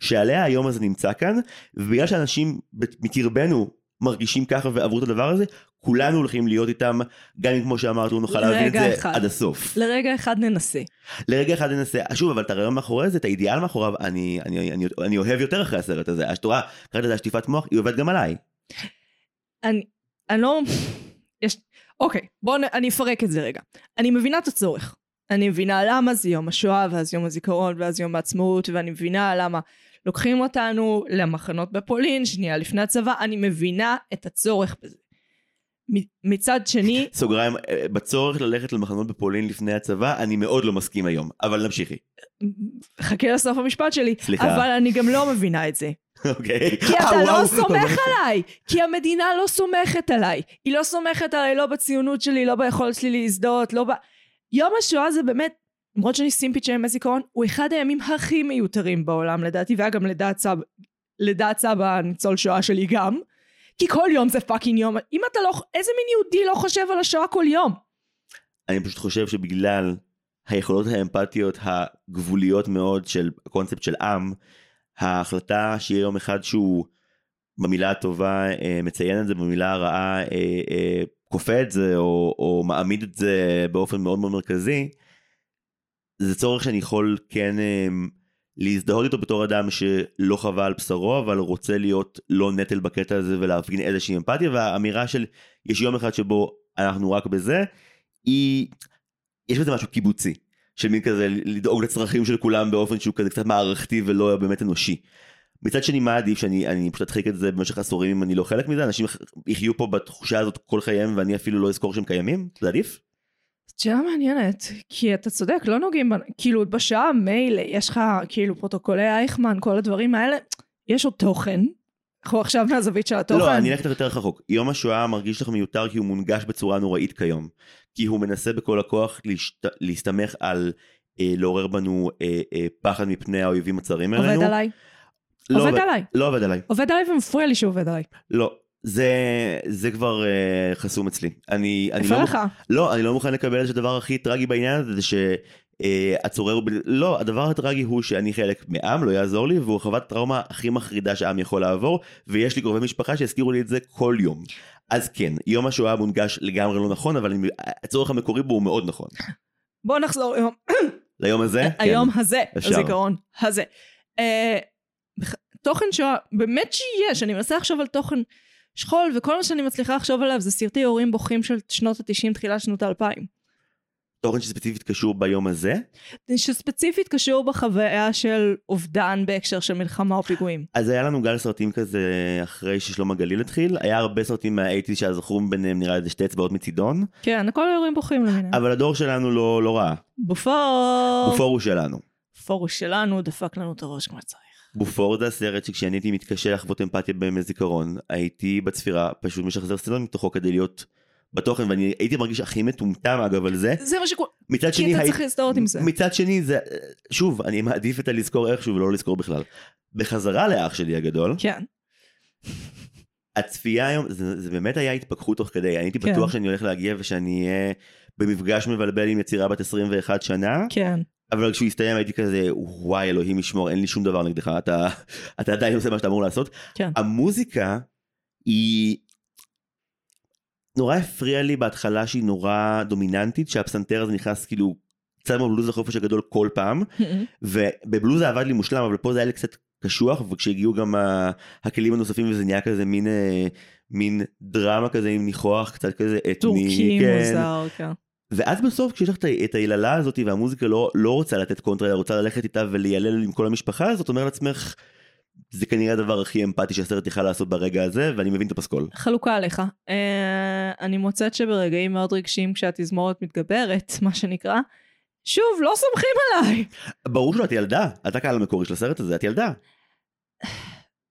שעליה היום הזה נמצא כאן, ובגלל שאנשים מקרבנו מרגישים ככה ועברו את הדבר הזה, כולנו הולכים להיות איתם, גם אם כמו שאמרת, לא נוכל להבין את זה אחד. עד הסוף. לרגע אחד ננסה. לרגע אחד ננסה, שוב, אבל את הרעיון מאחורי זה, את האידיאל מאחוריו, אני, אני, אני, אני אוהב יותר אחרי הסרט הזה. השתורה, קראת לזה השטיפת מוח, היא עובדת גם עליי. אני, אני לא... יש... אוקיי, בואו. אני אפרק את זה רגע. אני מבינה את הצורך. אני מבינה למה זה יום השואה, ואז יום הזיכרון, ואז יום העצמאות, ואני מבינה למה לוקחים אותנו למחנות בפולין, שנייה לפני הצבא, אני מבינה את הצורך בזה. מצד שני, סוגריים, אה, בצורך ללכת למחנות בפולין לפני הצבא, אני מאוד לא מסכים היום, אבל נמשיכי. חכה לסוף המשפט שלי, סליחה. אבל אני גם לא מבינה את זה. אוקיי. כי אה, אתה לא סומך עליי, כי המדינה לא סומכת עליי. היא לא סומכת עליי לא בציונות שלי, לא ביכולת שלי להזדהות, לא ב... יום השואה זה באמת, למרות שאני סימפטית של ימי זיכרון, הוא אחד הימים הכי מיותרים בעולם לדעתי, והיה גם לדעת סבא, לדעת סבא ניצול שואה שלי גם, כי כל יום זה fucking יום. אם אתה לא, איזה מין יהודי לא חושב על השואה כל יום? אני פשוט חושב שבגלל היכולות האמפתיות הגבוליות מאוד של הקונספט של עם, ההחלטה שיהיה יום אחד שהוא במילה הטובה אה, מציין את זה, במילה הרעה אה, אה, כופה את זה או, או מעמיד את זה באופן מאוד מאוד מרכזי, זה צורך שאני יכול כן להזדהות איתו בתור אדם שלא חווה על בשרו אבל רוצה להיות לא נטל בקטע הזה ולהפגין איזושהי אמפתיה והאמירה של יש יום אחד שבו אנחנו רק בזה היא יש בזה משהו קיבוצי של מין כזה לדאוג לצרכים של כולם באופן שהוא כזה קצת מערכתי ולא באמת אנושי. מצד שני מה עדיף שאני אני פשוט אדחיק את זה במשך עשורים אם אני לא חלק מזה אנשים יחיו פה בתחושה הזאת כל חייהם ואני אפילו לא אזכור שהם קיימים זה עדיף? שאלה מעניינת, כי אתה צודק, לא נוגעים, כאילו בשעה מילא, יש לך כאילו פרוטוקולי אייכמן, כל הדברים האלה, יש עוד תוכן. אנחנו עכשיו מהזווית של התוכן. לא אני אלך יותר רחוק יום השואה מרגיש לך מיותר כי הוא מונגש בצורה נוראית כיום כי הוא מנסה בכל הכוח להשת... להסתמך על אה, לעורר בנו אה, אה, פחד מפני האויבים הצרים עובד עלינו. עליי. לא עובד עובד- עליי. לא עובד עליי. עובד עליי ומפריע לי שעובד עליי. לא, זה, זה כבר uh, חסום אצלי. אני, אני לא, לך? לא, אני לא מוכן לקבל את הדבר הכי טרגי בעניין הזה, זה שהצורר הוא... ב- לא, הדבר הטרגי הוא שאני חלק מעם, לא יעזור לי, והוא חוות טראומה הכי מחרידה שעם יכול לעבור, ויש לי קרובי משפחה שהזכירו לי את זה כל יום. אז כן, יום השואה מונגש לגמרי לא נכון, אבל אני, הצורך המקורי בו הוא מאוד נכון. בוא נחזור ליום, ליום הזה? היום כן. הזה, אפשר. הזיכרון הזה. אה, בח- תוכן שואה, באמת שיש, אני מנסה לחשוב על תוכן שכול, וכל מה שאני מצליחה לחשוב עליו זה סרטי הורים בוכים של שנות ה-90, תחילת שנות ה-2000. תוכן שספציפית קשור ביום הזה, שספציפית קשור בחוויה של אובדן בהקשר של מלחמה או פיגועים. אז היה לנו גל סרטים כזה אחרי ששלום הגליל התחיל, היה הרבה סרטים מהאייטיז שהזכרו ביניהם נראה לי שתי אצבעות מצידון, כן, הכל הורים בוכים למיניהם. אבל הדור שלנו לא, לא ראה. בופור. בופור הוא שלנו. בופור שלנו דפק לנו את הראש כמו שצריך. בופור זה הסרט שכשאני הייתי מתקשה לחוות אמפתיה בימי זיכרון, הייתי בצפירה פשוט משחזר סצנות מתוכו כדי להיות בתוכן, ואני הייתי מרגיש הכי מטומטם אגב על זה. זה מה שקורה, מצד כי שני, אתה הי- צריך להזדהות עם זה. מצד שני זה, שוב, אני מעדיף את הלזכור איכשהו ולא לזכור בכלל. בחזרה לאח שלי הגדול, כן. הצפייה היום, זה, זה באמת היה התפכחות תוך כדי, אני הייתי כן. בטוח שאני הולך להגיע ושאני אהיה במפגש מבלבל עם יצירה בת 21 שנה, כן. אבל כשהוא הסתיים הייתי כזה וואי אלוהים ישמור אין לי שום דבר נגדך אתה אתה עדיין עושה מה שאתה אמור לעשות. כן. המוזיקה היא נורא הפריע לי בהתחלה שהיא נורא דומיננטית שהפסנתר הזה נכנס כאילו קצת כמו בלוז החופש הגדול כל פעם ובבלוז זה עבד לי מושלם אבל פה זה היה לי קצת קשוח וכשהגיעו גם הכלים הנוספים וזה נהיה כזה מין אה, מין דרמה כזה עם ניחוח קצת כזה אתני. טורקי כן. מוזר, כן. ואז בסוף כשיש לך את את היללה הזאת והמוזיקה לא, לא רוצה לתת קונטרה, אלא רוצה ללכת איתה וליילל עם כל המשפחה הזאת, אומר לעצמך, זה כנראה הדבר הכי אמפתי שהסרט יכל לעשות ברגע הזה, ואני מבין את הפסקול. חלוקה עליך. אה, אני מוצאת שברגעים מאוד רגשיים כשהתזמורת מתגברת, מה שנקרא, שוב, לא סומכים עליי. ברור שאת ילדה, את הקהל המקורי של הסרט הזה, את ילדה.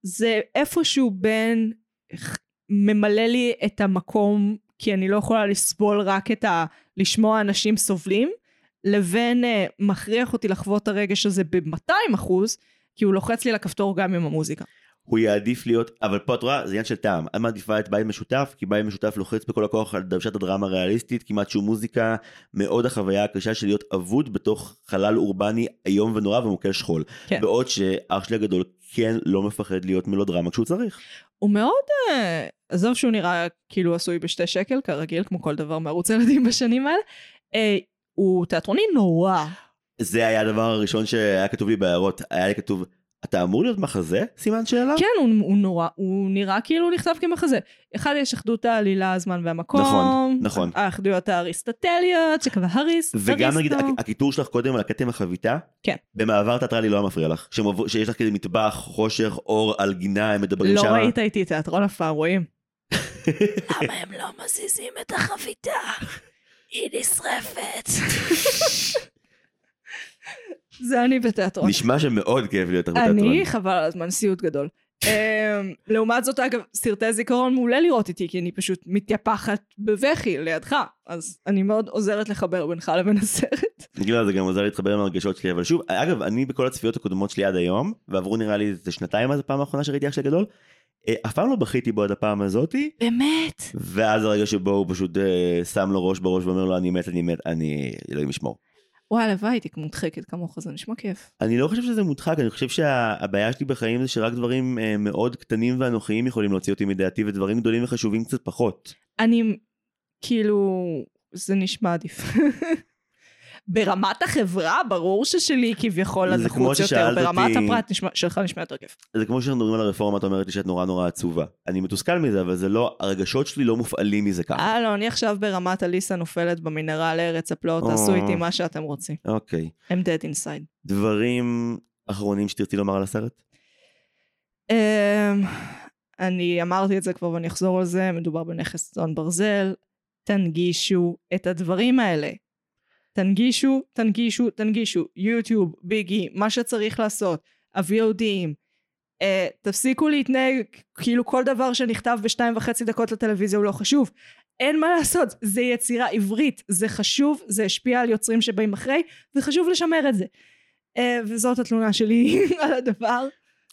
זה איפשהו בין ממלא לי את המקום, כי אני לא יכולה לסבול רק את ה... לשמוע אנשים סובלים, לבין uh, מכריח אותי לחוות את הרגש הזה ב-200 אחוז, כי הוא לוחץ לי על הכפתור גם עם המוזיקה. הוא יעדיף להיות, אבל פה את רואה, זה עניין של טעם. את מעדיפה את בית משותף, כי בית משותף לוחץ בכל הכוח על דרשת הדרמה הריאליסטית, כמעט שום מוזיקה, מאוד החוויה הקשה של להיות אבוד בתוך חלל אורבני איום ונורא ומוכה שכול. כן. בעוד שאח שלי הגדול כן לא מפחד להיות מלודרמה כשהוא צריך. הוא מאוד, אה, עזוב שהוא נראה כאילו עשוי בשתי שקל, כרגיל, כמו כל דבר מערוץ ילדים בשנים האלה, אה, הוא תיאטרוני נורא. זה היה הדבר הראשון שהיה כתוב לי בהערות, היה לי כתוב, אתה אמור להיות מחזה? סימן שאלה? כן, הוא, הוא נורא, הוא נראה כאילו הוא נכתב כמחזה. אחד, יש אחדות העלילה, הזמן והמקום. נכון, נכון. האחדויות האריסטוטליות, שקבע האריס, וגם נגיד הכיתור שלך קודם על הכתם החביתה, כן. במעבר תיאטרלי לא היה מפריע לך, שמבוא- שיש לך כזה מטבח, חושך, אור על גינה, הם מדברים לא שם. ראית איתי תיאטרון אף פעם, רואים? למה הם לא מזיזים את החביתה? היא נשרפת. זה אני בתיאטרון. נשמע שמאוד כיף להיות לך אני, בתיאטרון. חבל על הזמן, סיוט גדול. אמ, לעומת זאת, אגב, סרטי זיכרון מעולה לראות איתי, כי אני פשוט מתייפחת בבכי לידך, אז אני מאוד עוזרת לחבר בינך לבין הסרט. לה, זה גם עוזר להתחבר עם הרגשות שלי, אבל שוב, אגב, אני בכל הצפיות הקודמות שלי עד היום, ועברו נראה לי איזה שנתיים מאז הפעם האחרונה שראיתי אח שלי הגדול, אה, אף פעם לא בכיתי בו עד הפעם הזאתי, באמת? ואז הרגע שבו הוא פשוט אה, שם לו ראש בראש ואומר לו אני מת, אני מת, אני, אלוהים ישמור. וואי, הלוואי הייתי מודחקת כמוך, זה נשמע כיף. אני לא חושב שזה מודחק, אני חושב שהבעיה שלי בחיים זה שרק דברים אה, מאוד קטנים ואנוכיים יכולים להוציא אותי מדעתי, ודברים גדולים וחשובים קצת פחות. אני, כאילו, זה נשמע עדיף. ברמת החברה, ברור ששלי כביכול הנחוץ יותר, ברמת אותי- הפרט נשמע- שלך נשמע יותר כיף. זה כמו שאנחנו מדברים על הרפורמה, את אומרת לי שאת נורא נורא עצובה. אני מתוסכל מזה, אבל זה לא, הרגשות שלי לא מופעלים מזה ככה. אה, לא, אני עכשיו ברמת אליסה נופלת במנהרה לארץ הפלאות, תעשו או. איתי מה שאתם רוצים. אוקיי. I'm dead inside. דברים אחרונים שתרצי לומר על הסרט? אמ, אני אמרתי את זה כבר ואני אחזור על זה, מדובר בנכס צאן ברזל, תנגישו את הדברים האלה. תנגישו, תנגישו, תנגישו, יוטיוב, ביגי, מה שצריך לעשות, ה-VODים. Uh, תפסיקו להתנהג כאילו כל דבר שנכתב בשתיים וחצי דקות לטלוויזיה הוא לא חשוב. אין מה לעשות, זה יצירה עברית, זה חשוב, זה השפיע על יוצרים שבאים אחרי, וחשוב לשמר את זה. Uh, וזאת התלונה שלי על הדבר.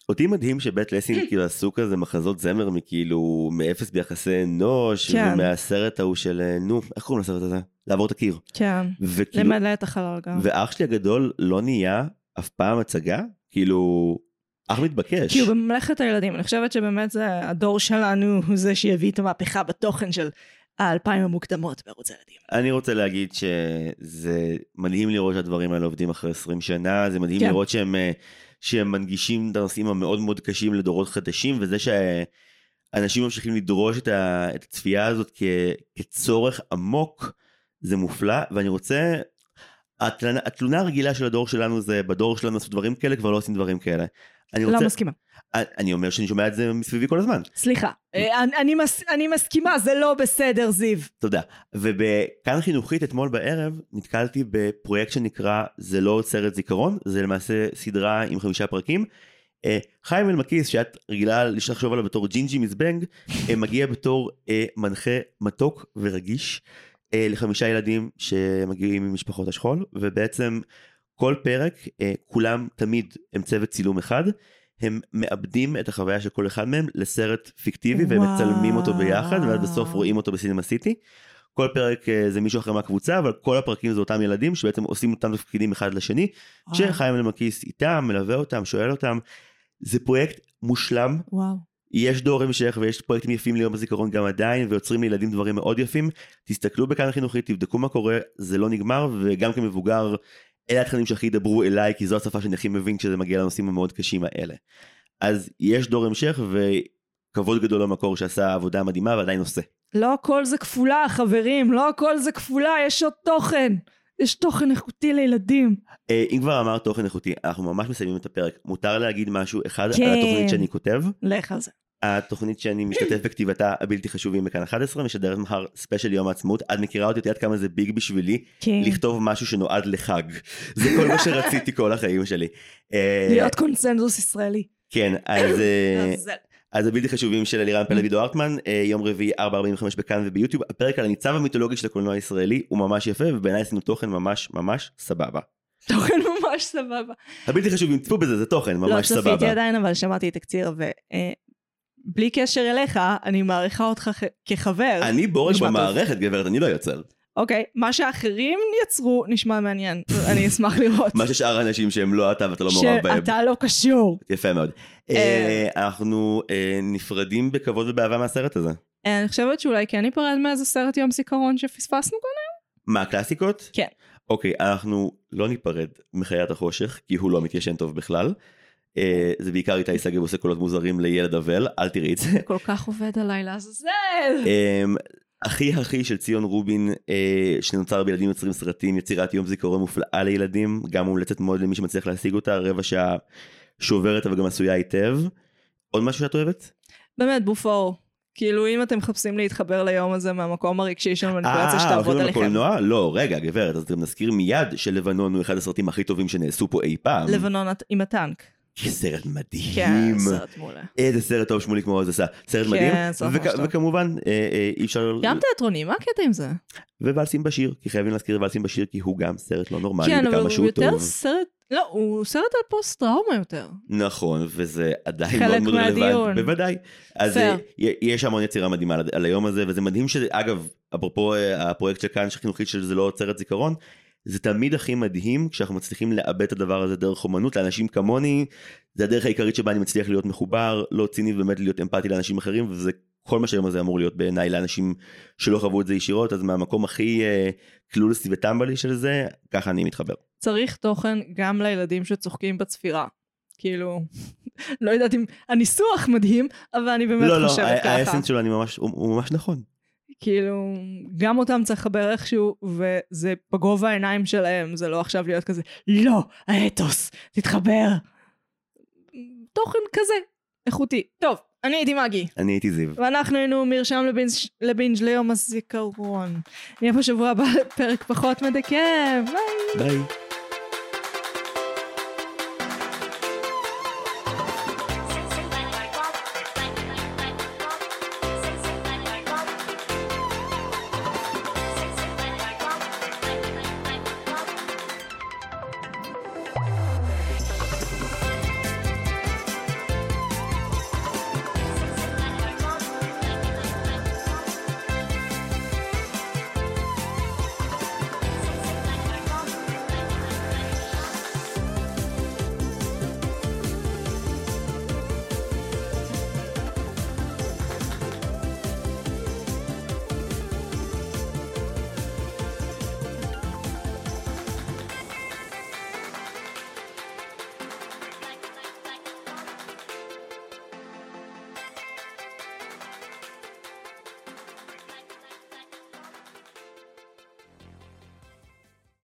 אותי מדהים שבית לסין כאילו עשו כזה מחזות זמר מכאילו מאפס ביחסי אנוש, כן. ומהסרט ההוא של נו, איך קוראים לסרט הזה? לעבור את הקיר. כן, וכאילו, למלא את החלל גם. ואח שלי הגדול לא נהיה אף פעם הצגה? כאילו, אח מתבקש. הוא בממלכת הילדים, אני חושבת שבאמת זה הדור שלנו הוא זה שיביא את המהפכה בתוכן של האלפיים המוקדמות בערוץ הילדים. אני רוצה להגיד שזה מדהים לראות שהדברים האלה עובדים אחרי 20 שנה, זה מדהים כן. לראות שהם, אה, שהם מנגישים את הנושאים המאוד מאוד קשים לדורות חדשים, וזה שאנשים ממשיכים לדרוש את, ה, את הצפייה הזאת כ, כצורך עמוק, זה מופלא, ואני רוצה... התלונה, התלונה הרגילה של הדור שלנו זה בדור שלנו עשו דברים כאלה, כבר לא עושים דברים כאלה. אני לא רוצה, מסכימה. אני אומר שאני שומע את זה מסביבי כל הזמן. סליחה, אה, אני- אני מס- אני מסכימה, זה לא בסדר, זיו. תודה. ובכאן חינוכית אתמול בערב נתקלתי בפרויקט שנקרא זה לא סרט זיכרון, זה למעשה סדרה עם חמישה פרקים. אה, חיים אלמקיס שאת רגילה לחשוב עליו בתור ג'ינג'י מזבנג, אה, מגיע בתור אה, מנחה מתוק ורגיש אה, לחמישה ילדים שמגיעים ממשפחות השכול, ובעצם כל פרק אה, כולם תמיד הם צוות צילום אחד. הם מאבדים את החוויה של כל אחד מהם לסרט פיקטיבי והם. מצלמים אותו ביחד ואז בסוף רואים אותו בסינמה סיטי. כל פרק אה, זה מישהו אחר מהקבוצה אבל כל הפרקים זה אותם ילדים שבעצם עושים אותם תפקידים אחד לשני שחיים אלמקיס איתם מלווה אותם שואל אותם. זה פרויקט מושלם וואו. יש דור המשך ויש פרויקטים יפים ליום הזיכרון גם עדיין ויוצרים לילדים דברים מאוד יפים תסתכלו בכאן החינוכית תבדקו מה קורה זה לא נגמר וגם כמבוגר אלה התכנים שהכי ידברו אליי כי זו השפה שאני הכי מבין כשזה מגיע לנושאים המאוד קשים האלה. אז יש דור המשך וכבוד גדול למקור שעשה עבודה מדהימה ועדיין עושה. לא הכל זה כפולה, חברים, לא הכל זה כפולה, יש עוד תוכן. יש תוכן איכותי לילדים. אה, אם כבר אמרת תוכן איכותי אנחנו ממש מסיימים את הפרק מותר להגיד משהו אחד כן. על התוכנית שאני כותב לך על זה. התוכנית שאני משתתף בכתיבתה הבלתי חשובים בכאן 11 משדרת מחר ספיישל יום העצמאות. את מכירה אותי, את יודעת כמה זה big בשבילי כן. לכתוב משהו שנועד לחג. זה כל מה שרציתי כל החיים שלי. אה, להיות קונצנזוס ישראלי. כן, אז... אה, אז הבלתי חשובים של אלירן פלד ועידו ארטמן, אה, יום רביעי 4.45 בכאן וביוטיוב, הפרק על הניצב המיתולוגי של הקולנוע הישראלי הוא ממש יפה ובעיניי עשינו תוכן ממש ממש סבבה. תוכן ממש סבבה. הבלתי חשובים צפו בזה זה תוכן לא ממש צפיתי סבבה. עדיין, אבל שמעתי תקציר, ובלי קשר אליך, אני מעריכה אותך כחבר. אני בורג. במערכת גברת אני לא יוצר. אוקיי, מה שאחרים יצרו נשמע מעניין. אני אשמח לראות. מה ששאר האנשים שהם לא אתה ואתה לא מעורב בהם. שאתה לא קשור. יפה מאוד. אה, אנחנו אה, נפרדים בכבוד ובאהבה מהסרט הזה. אה, אני חושבת שאולי כן ניפרד מאיזה סרט יום זיכרון שפספסנו כאן. מה הקלאסיקות? כן. אוקיי, אנחנו לא ניפרד מחיית החושך, כי הוא לא מתיישן טוב בכלל. אה, זה בעיקר איתי שגב עושה קולות מוזרים לילד אבל, אל תראי את זה. כל כך עובד עליי לעזאזל. אמ, אחי אחי של ציון רובין אה, שנוצר בילדים יוצרים סרטים יצירת יום זיכרון מופלאה לילדים גם מומלצת מאוד למי שמצליח להשיג אותה רבע שעה שוברת אבל גם עשויה היטב. עוד משהו שאת אוהבת? באמת, בופור. כאילו, אם אתם מחפשים להתחבר ליום הזה מהמקום הרגשי של מניפולציה אה, שתעבוד הולכים עליכם. לקולנוע? לא רגע גברת אז גם נזכיר מיד שלבנון הוא אחד הסרטים הכי טובים שנעשו פה אי פעם. לבנון עם הטנק. סרט כן, מדהים. סרט מעולה. איזה סרט טוב שמוליק מעוז עשה. סרט כן, מדהים. סרט וכ- ממש טוב. וכמובן אה, אה, אי אפשר... גם תיאטרונים, מה הקטע עם זה? וואלסים בשיר כי חייבים להזכיר ואלסים בשיר כי הוא גם סרט לא נורמלי כן, אבל וכמה הוא שהוא יותר טוב. סרט... לא, הוא סרט על פוסט-טראומה יותר. נכון, וזה עדיין חלק מאוד מאוד מהדיון. רלוונטי, בוודאי. אז. אה, יש המון יצירה מדהימה על- היום הזה, וזה מדהים שאגב, אפרופו אה, הפרויקט של כאן שחינוכית של זה לא עוצרת זיכרון, זה תמיד הכי מדהים כשאנחנו מצליחים לאבד את הדבר הזה דרך אומנות לאנשים כמוני, זה הדרך העיקרית שבה אני מצליח להיות מחובר, לא ציני ובאמת להיות אמפתי לאנשים אחרים, וזה כל מה שהיום הזה אמור להיות בעיניי לאנשים שלא חוו את זה ישירות, אז מהמקום הכי אה, קלולסי וטמבלי של זה, ככה אני מתחבר. צריך תוכן גם לילדים שצוחקים בצפירה. כאילו, לא יודעת אם הניסוח מדהים, אבל אני באמת לא, לא, חושבת ה- ככה. האסנס שלו אני ממש, הוא הוא ממש נכון. כאילו, גם אותם צריך לחבר איכשהו, וזה בגובה העיניים שלהם, זה לא עכשיו להיות כזה, לא, האתוס, תתחבר. תוכן כזה, איכותי. טוב, אני הייתי מגי, אני הייתי זיו. ואנחנו היינו מרשם לבינג', לבינג' ליום הזיכרון. נהיה פה שבוע הבא לפרק פחות מדכא, ביי. ביי.